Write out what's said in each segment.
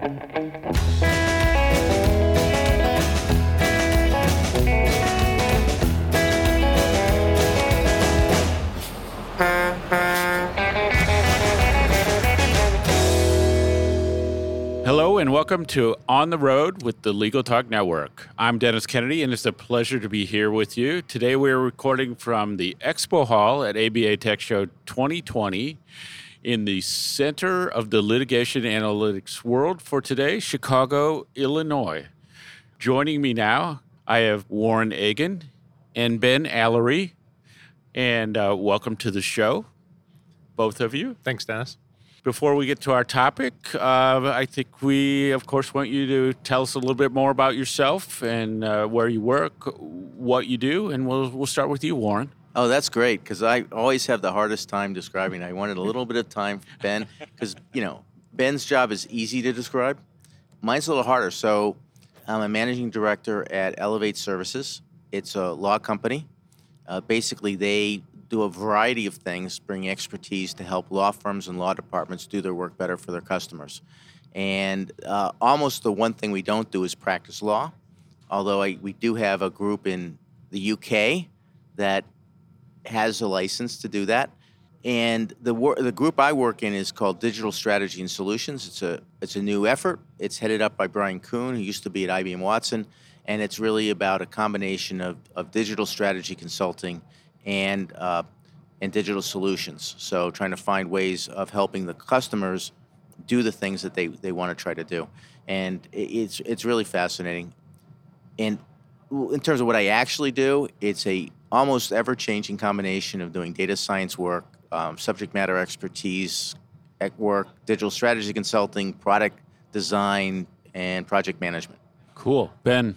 Hello and welcome to On the Road with the Legal Talk Network. I'm Dennis Kennedy and it's a pleasure to be here with you. Today we're recording from the Expo Hall at ABA Tech Show 2020 in the center of the litigation analytics world for today, Chicago, Illinois. Joining me now, I have Warren Agin and Ben Alarie. And uh, welcome to the show, both of you. Thanks, Dennis. Before we get to our topic, uh, I think we, of course, want you to tell us a little bit more about yourself and uh, where you work, what you do, and we'll we'll start with you, Warren. Oh, that's great because I always have the hardest time describing. I wanted a little bit of time for Ben because you know Ben's job is easy to describe. Mine's a little harder. So I'm a managing director at Elevate Services. It's a law company. Uh, basically, they do a variety of things, bring expertise to help law firms and law departments do their work better for their customers. And uh, almost the one thing we don't do is practice law, although I, we do have a group in the UK that has a license to do that. And the wor- the group I work in is called Digital Strategy and Solutions. It's a it's a new effort. It's headed up by Brian Kuhn, who used to be at IBM Watson, and it's really about a combination of, of digital strategy consulting and uh, and digital solutions. So trying to find ways of helping the customers do the things that they, they want to try to do, and it's it's really fascinating. And in terms of what I actually do, it's a almost ever changing combination of doing data science work, um, subject matter expertise at work, digital strategy consulting, product design, and project management. Cool, Ben.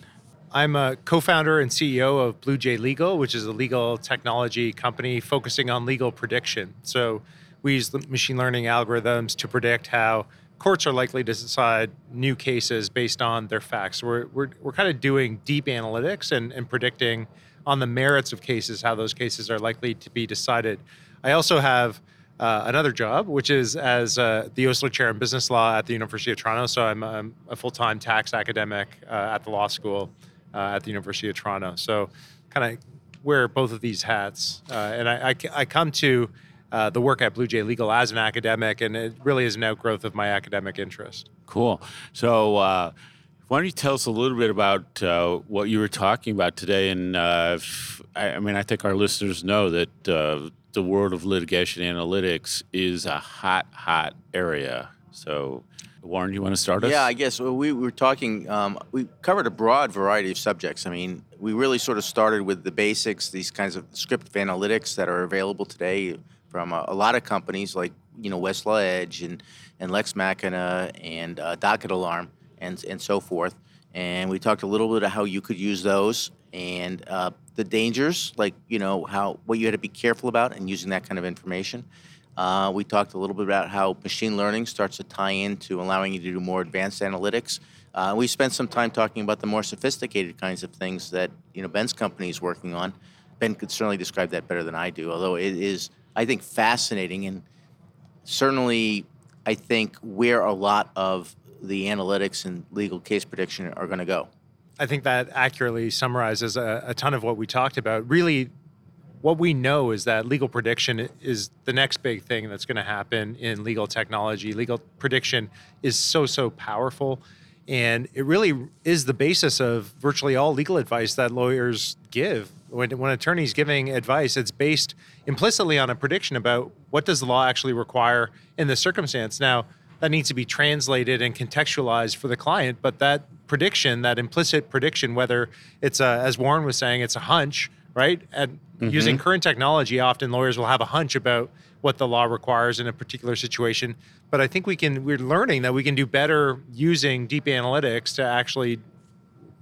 I'm a co founder and CEO of Blue J Legal, which is a legal technology company focusing on legal prediction. So we use machine learning algorithms to predict how courts are likely to decide new cases based on their facts. We're, we're, we're kind of doing deep analytics and, and predicting on the merits of cases how those cases are likely to be decided. I also have uh, another job, which is as uh, the Osler Chair in Business Law at the University of Toronto. So I'm, um, a full time tax academic uh, at the law school uh, at the University of Toronto. So kind of wear both of these hats. Uh, and I, I, I come to uh, the work at Blue J Legal as an academic, and it really is an outgrowth of my academic interest. Cool. So, why don't you tell us a little bit about uh, what you were talking about today? And uh, I, I mean, I think our listeners know that uh, the world of litigation analytics is a hot, hot area. So, Warren, do you want to start us? Yeah, I guess we were talking. Um, we covered a broad variety of subjects. I mean, we really sort of started with the basics, these kinds of scriptive analytics that are available today from a, a lot of companies like you know Westlaw Edge and and Lex Machina and uh, Docket Alarm and and so forth. And we talked a little bit about how you could use those and uh, the dangers, like you know how what you had to be careful about in using that kind of information. Uh, we talked a little bit about how machine learning starts to tie into allowing you to do more advanced analytics. Uh, we spent some time talking about the more sophisticated kinds of things that you know Ben's company is working on. Ben could certainly describe that better than I do, although it is, I think, fascinating and certainly, I think where a lot of the analytics and legal case prediction are going to go. I think that accurately summarizes a, a ton of what we talked about. Really, what we know is that legal prediction is the next big thing that's going to happen in legal technology. Legal prediction is so, so powerful. And it really is the basis of virtually all legal advice that lawyers give. When, when an attorney's giving advice, it's based implicitly on a prediction about what does the law actually require in this circumstance. Now, that needs to be translated and contextualized for the client, but that prediction, that implicit prediction, whether it's a, as Warren was saying, it's a hunch, right? And mm-hmm. using current technology, often lawyers will have a hunch about what the law requires in a particular situation. But I think we can, we're learning that we can do better using deep analytics to actually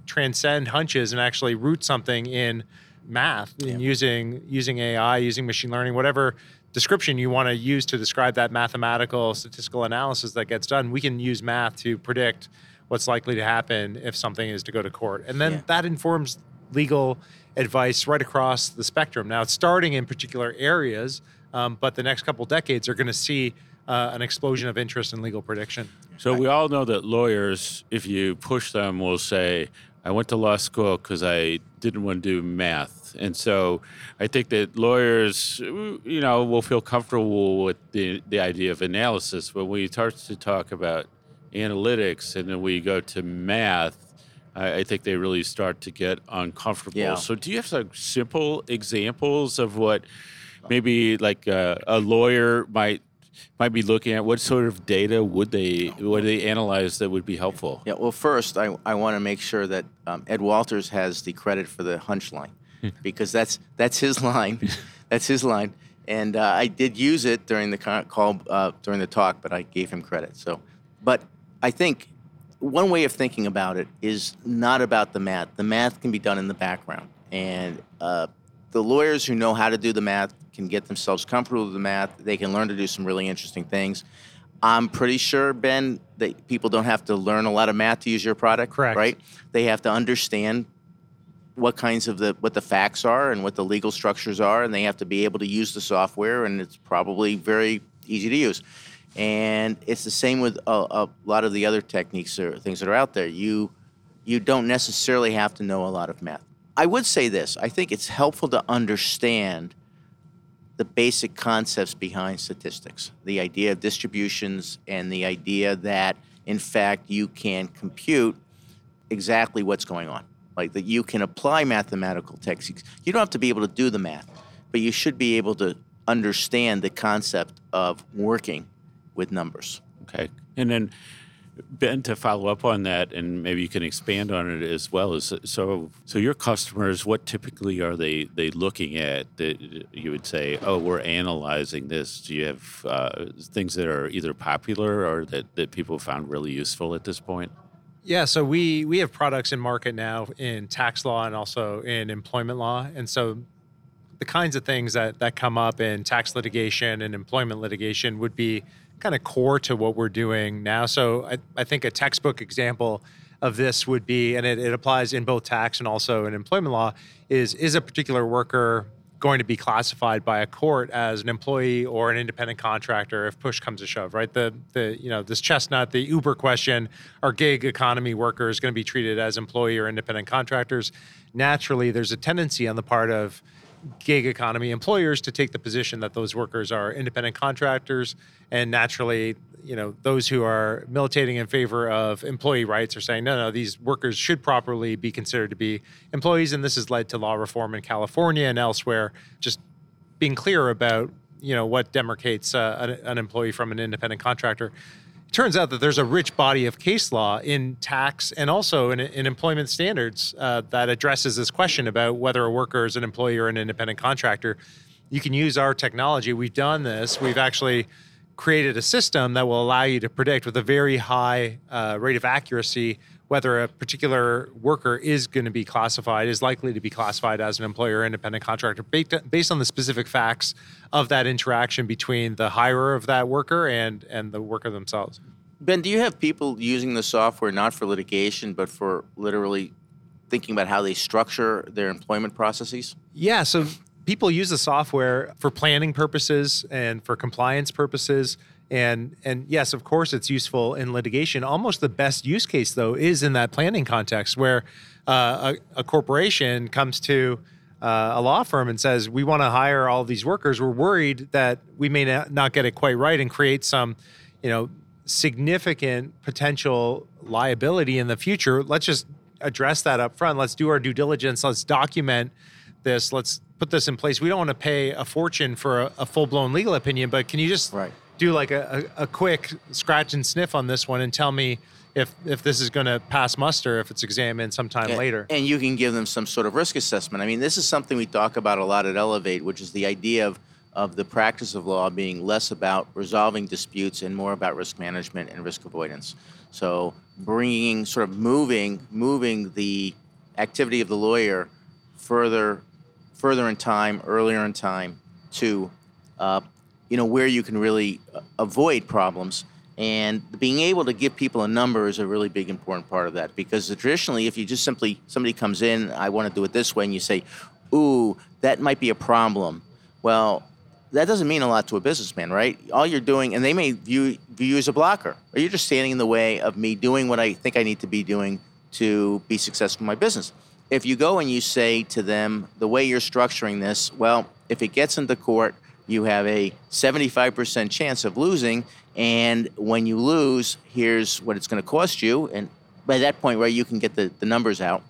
transcend hunches and actually root something in math and using using AI, using machine learning, whatever description you want to use to describe that mathematical statistical analysis that gets done, we can use math to predict what's likely to happen if something is to go to court. And then Yeah. that informs legal advice right across the spectrum. Now, it's starting in particular areas, um, but the next couple decades are going to see uh, an explosion of interest in legal prediction. So we all know that lawyers, if you push them, will say, I went to law school because I didn't want to do math. And so I think that lawyers, you know, will feel comfortable with the, the idea of analysis. But when you start to talk about analytics and then we go to math, I, I think they really start to get uncomfortable. Yeah. So do you have some simple examples of what maybe like a, a lawyer might might be looking at what sort of data would they would they analyze that would be helpful? Yeah, well, first, I, I want to make sure that um, Ed Walters has the credit for the hunch line because that's that's his line. that's his line. And uh, I did use it during the call, uh, during the talk, but I gave him credit. So, but I think one way of thinking about it is not about the math. The math can be done in the background. And uh, the lawyers who know how to do the math can get themselves comfortable with the math. They can learn to do some really interesting things. I'm pretty sure, Ben, that people don't have to learn a lot of math to use your product. Correct. Right? They have to understand what kinds of the what the facts are and what the legal structures are, and they have to be able to use the software, and it's probably very easy to use. And it's the same with a, a lot of the other techniques or things that are out there. You you don't necessarily have to know a lot of math. I would say this: I think it's helpful to understand the basic concepts behind statistics, the idea of distributions, and the idea that, in fact, you can compute exactly what's going on. Like that you can apply mathematical techniques. You don't have to be able to do the math, but you should be able to understand the concept of working with numbers. Okay. And then, Ben, to follow up on that, and maybe you can expand on it as well. Is so, so your customers, what typically are they they looking at that you would say, oh, we're analyzing this? Do you have uh, things that are either popular or that that people found really useful at this point? Yeah, so we we have products in market now in tax law and also in employment law, and so the kinds of things that that come up in tax litigation and employment litigation would be kind of core to what we're doing now. So I, I think a textbook example of this would be, and it, it applies in both tax and also in employment law, is is a particular worker going to be classified by a court as an employee or an independent contractor if push comes to shove, right? The the you know this chestnut, the Uber question, are gig economy workers going to be treated as employee or independent contractors? Naturally, there's a tendency on the part of gig economy employers to take the position that those workers are independent contractors and naturally you know those who are militating in favor of employee rights are saying no no these workers should properly be considered to be employees. And this has led to law reform in california and elsewhere. Just being clear about you know what demarcates uh, an, an employee from an independent contractor turns out that there's a rich body of case law in tax and also in, in employment standards uh, that addresses this question about whether a worker is an employee or an independent contractor. You can use our technology. We've done this. We've actually created a system that will allow you to predict with a very high uh, rate of accuracy whether a particular worker is going to be classified, is likely to be classified as an employer or independent contractor based on the specific facts of that interaction between the hirer of that worker and, and the worker themselves. Ben, do you have people using the software not for litigation, but for literally thinking about how they structure their employment processes? Yeah, so people use the software for planning purposes and for compliance purposes and and yes of course it's useful in litigation. Almost the best use case though is in that planning context where uh, a, a, corporation comes to uh, a law firm and says we want to hire all these workers. We're worried that we may not get it quite right and create some you know significant potential liability in the future. Let's just address that up front let's do our due diligence. Let's document this. Let's put this in place. We don't want to pay a fortune for a, a full-blown legal opinion but can you just right do like a, a, a quick scratch and sniff on this one and tell me if if this is going to pass muster if it's examined sometime and, later. And you can give them some sort of risk assessment. I mean, this is something we talk about a lot at Elevate, which is the idea of of the practice of law being less about resolving disputes and more about risk management and risk avoidance. So bringing sort of moving moving the activity of the lawyer further further in time, earlier in time to uh, you know where you can really uh, avoid problems and being able to give people a number is a really big important part of that because traditionally if you just simply somebody comes in i want to do it this way and you say ooh that might be a problem well that doesn't mean a lot to a businessman, right? All you're doing, and they may view view you as a blocker, or you're just standing in the way of me doing what I think I need to be doing to be successful in my business. If you go and you say to them, the way you're structuring this, well, if it gets into court, you have a 75% chance of losing, and when you lose, here's what it's going to cost you, and by that point, right, you can get the, the numbers out.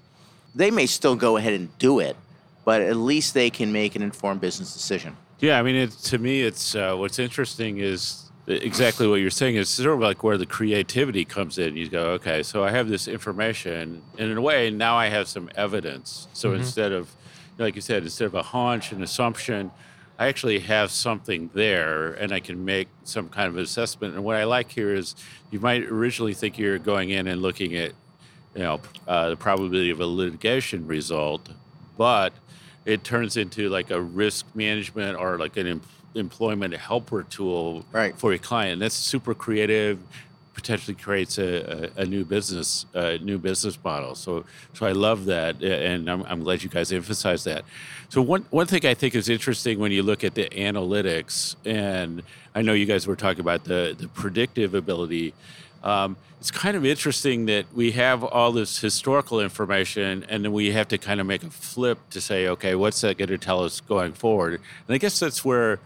They may still go ahead and do it, but at least they can make an informed business decision. Yeah, I mean, it, to me, it's uh, what's interesting is exactly what you're saying. It's sort of like where the creativity comes in. You go, okay, so I have this information, and in a way, now I have some evidence. So mm-hmm. instead of, like you said, instead of a hunch, an assumption, I actually have something there, and I can make some kind of assessment. And what I like here is, you might originally think you're going in and looking at, you know, uh, the probability of a litigation result, but it turns into like a risk management or like an em- employment helper tool right. for your client. That's super creative. Potentially creates a, a, a, new business, new business model. So, so I love that, and I'm, I'm glad you guys emphasize that. So, one one thing I think is interesting when you look at the analytics, and I know you guys were talking about the the predictive ability. Um, it's kind of interesting that we have all this historical information and then we have to kind of make a flip to say, okay, what's that going to tell us going forward? And I guess that's where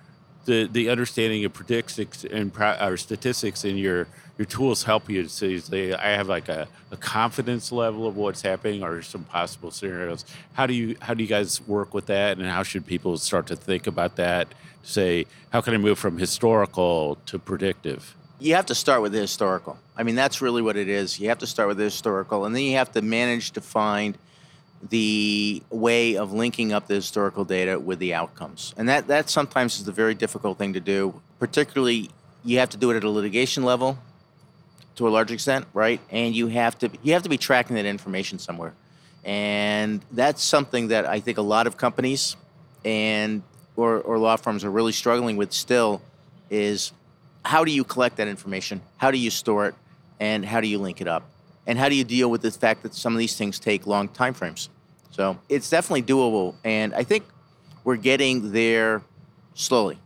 the, the understanding of predictions and or statistics in your your tools help you to say, I have like a, a confidence level of what's happening or some possible scenarios. How do you how do you guys work with that and how should people start to think about that? Say, how can I move from historical to predictive? you have to start with the historical. I mean, that's really what it is. You have to start with the historical, and then you have to manage to find the way of linking up the historical data with the outcomes. And that, that sometimes is the very difficult thing to do. Particularly, you have to do it at a litigation level to a large extent, right? And you have to you have to be tracking that information somewhere. And that's something that I think a lot of companies and or, or law firms are really struggling with still is how do you collect that information? How do you store it? And how do you link it up? And how do you deal with the fact that some of these things take long time frames? So it's definitely doable. And I think we're getting there slowly.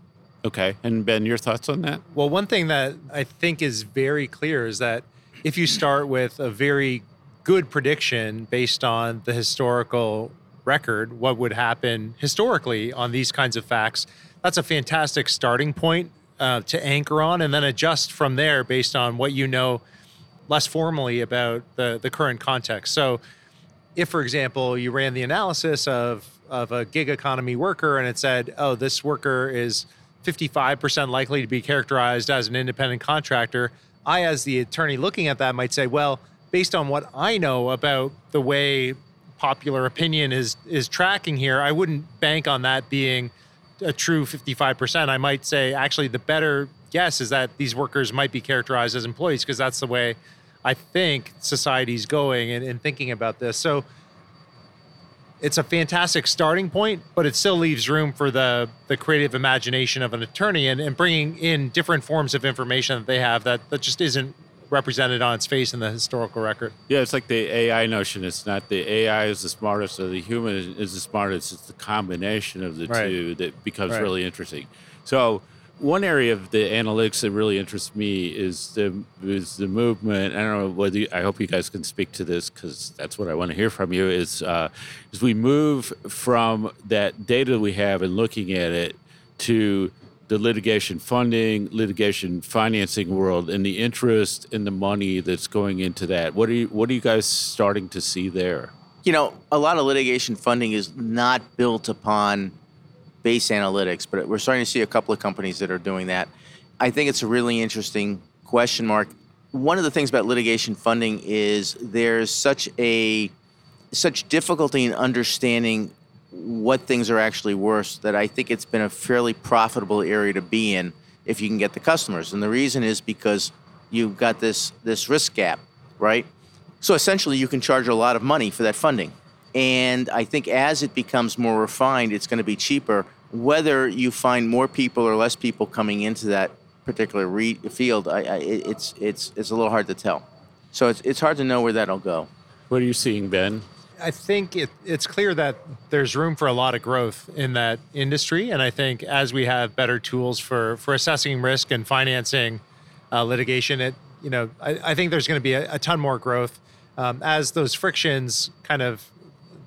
Okay. And Ben, your thoughts on that? Well, one thing that I think is very clear is that if you start with a very good prediction based on the historical record, what would happen historically on these kinds of facts, that's a fantastic starting point uh, to anchor on and then adjust from there based on what you know less formally about the, the current context. So, if, for example, you ran the analysis of, of a gig economy worker and it said, oh, this worker is 55% likely to be characterized as an independent contractor, I, as the attorney looking at that, might say, well, based on what I know about the way popular opinion is is tracking here, I wouldn't bank on that being a true 55%. I might say actually the better guess is that these workers might be characterized as employees because that's the way I think society's going and, and thinking about this. So it's a fantastic starting point, but it still leaves room for the the creative imagination of an attorney and, and bringing in different forms of information that they have that, that just isn't represented on its face in the historical record. Yeah, it's like the AI notion. It's not the AI is the smartest or the human is the smartest. It's the combination of the right. two that becomes right. really interesting. So one area of the analytics that really interests me is the is the movement. I don't know whether you, I hope you guys can speak to this because that's what I want to hear from you. Is uh, as we move from that data we have and looking at it to the litigation funding, litigation financing world, and the interest in the money that's going into that. What are you What are you guys starting to see there? You know, a lot of litigation funding is not built upon base analytics, but we're starting to see a couple of companies that are doing that. I think it's a really interesting question mark. One of the things about litigation funding is there's such a such difficulty in understanding what things are actually worth that I think it's been a fairly profitable area to be in if you can get the customers. And the reason is because you've got this this risk gap, right? So essentially you can charge a lot of money for that funding. And I think as it becomes more refined, it's going to be cheaper. Whether you find more people or less people coming into that particular re- field, I, I, it's it's it's a little hard to tell. So it's it's hard to know where that'll go. What are you seeing, Ben? I think it, it's clear that there's room for a lot of growth in that industry. And I think as we have better tools for, for assessing risk and financing uh, litigation, it, you know, I, I think there's going to be a, a, ton more growth um, as those frictions kind of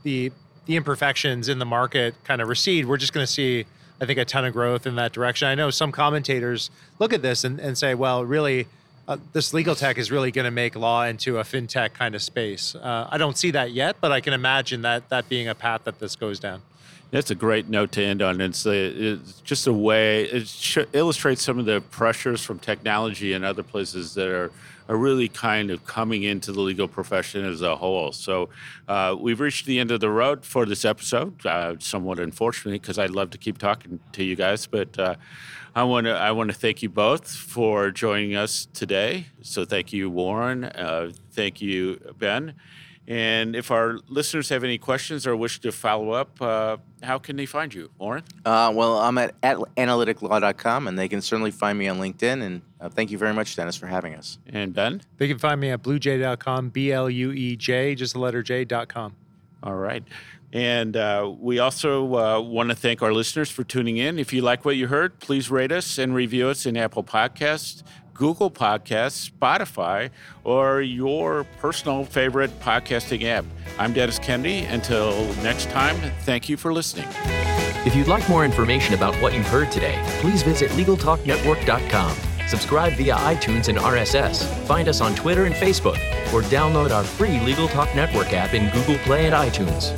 the, the imperfections in the market kind of recede. We're just going to see, I think, a ton of growth in that direction. I know some commentators look at this and, and say, well, really, uh, this legal tech is really going to make law into a fintech kind of space. Uh, I don't see that yet, but I can imagine that that being a path that this goes down. That's a great note to end on. It's, a, it's just a way, it sh- illustrates some of the pressures from technology and other places that are, are really kind of coming into the legal profession as a whole. So uh, we've reached the end of the road for this episode, uh, somewhat unfortunately, because I'd love to keep talking to you guys. But uh, I want to I want to thank you both for joining us today. So thank you, Warren. Uh, thank you, Ben. And if our listeners have any questions or wish to follow up, uh, how can they find you, Warren? Uh, well, I'm at, at analyticlaw.com, and they can certainly find me on LinkedIn. And uh, thank you very much, Dennis, for having us. And Ben? They can find me at bluej.com, B L U E J, just the letter J.com. All right. And uh, we also uh, want to thank our listeners for tuning in. If you like what you heard, please rate us and review us in Apple Podcasts, Google Podcasts, Spotify, or your personal favorite podcasting app. I'm Dennis Kennedy. Until next time, thank you for listening. If you'd like more information about what you've heard today, please visit LegalTalkNetwork.com. Subscribe via iTunes and RSS. Find us on Twitter and Facebook, or download our free Legal Talk Network app in Google Play and iTunes.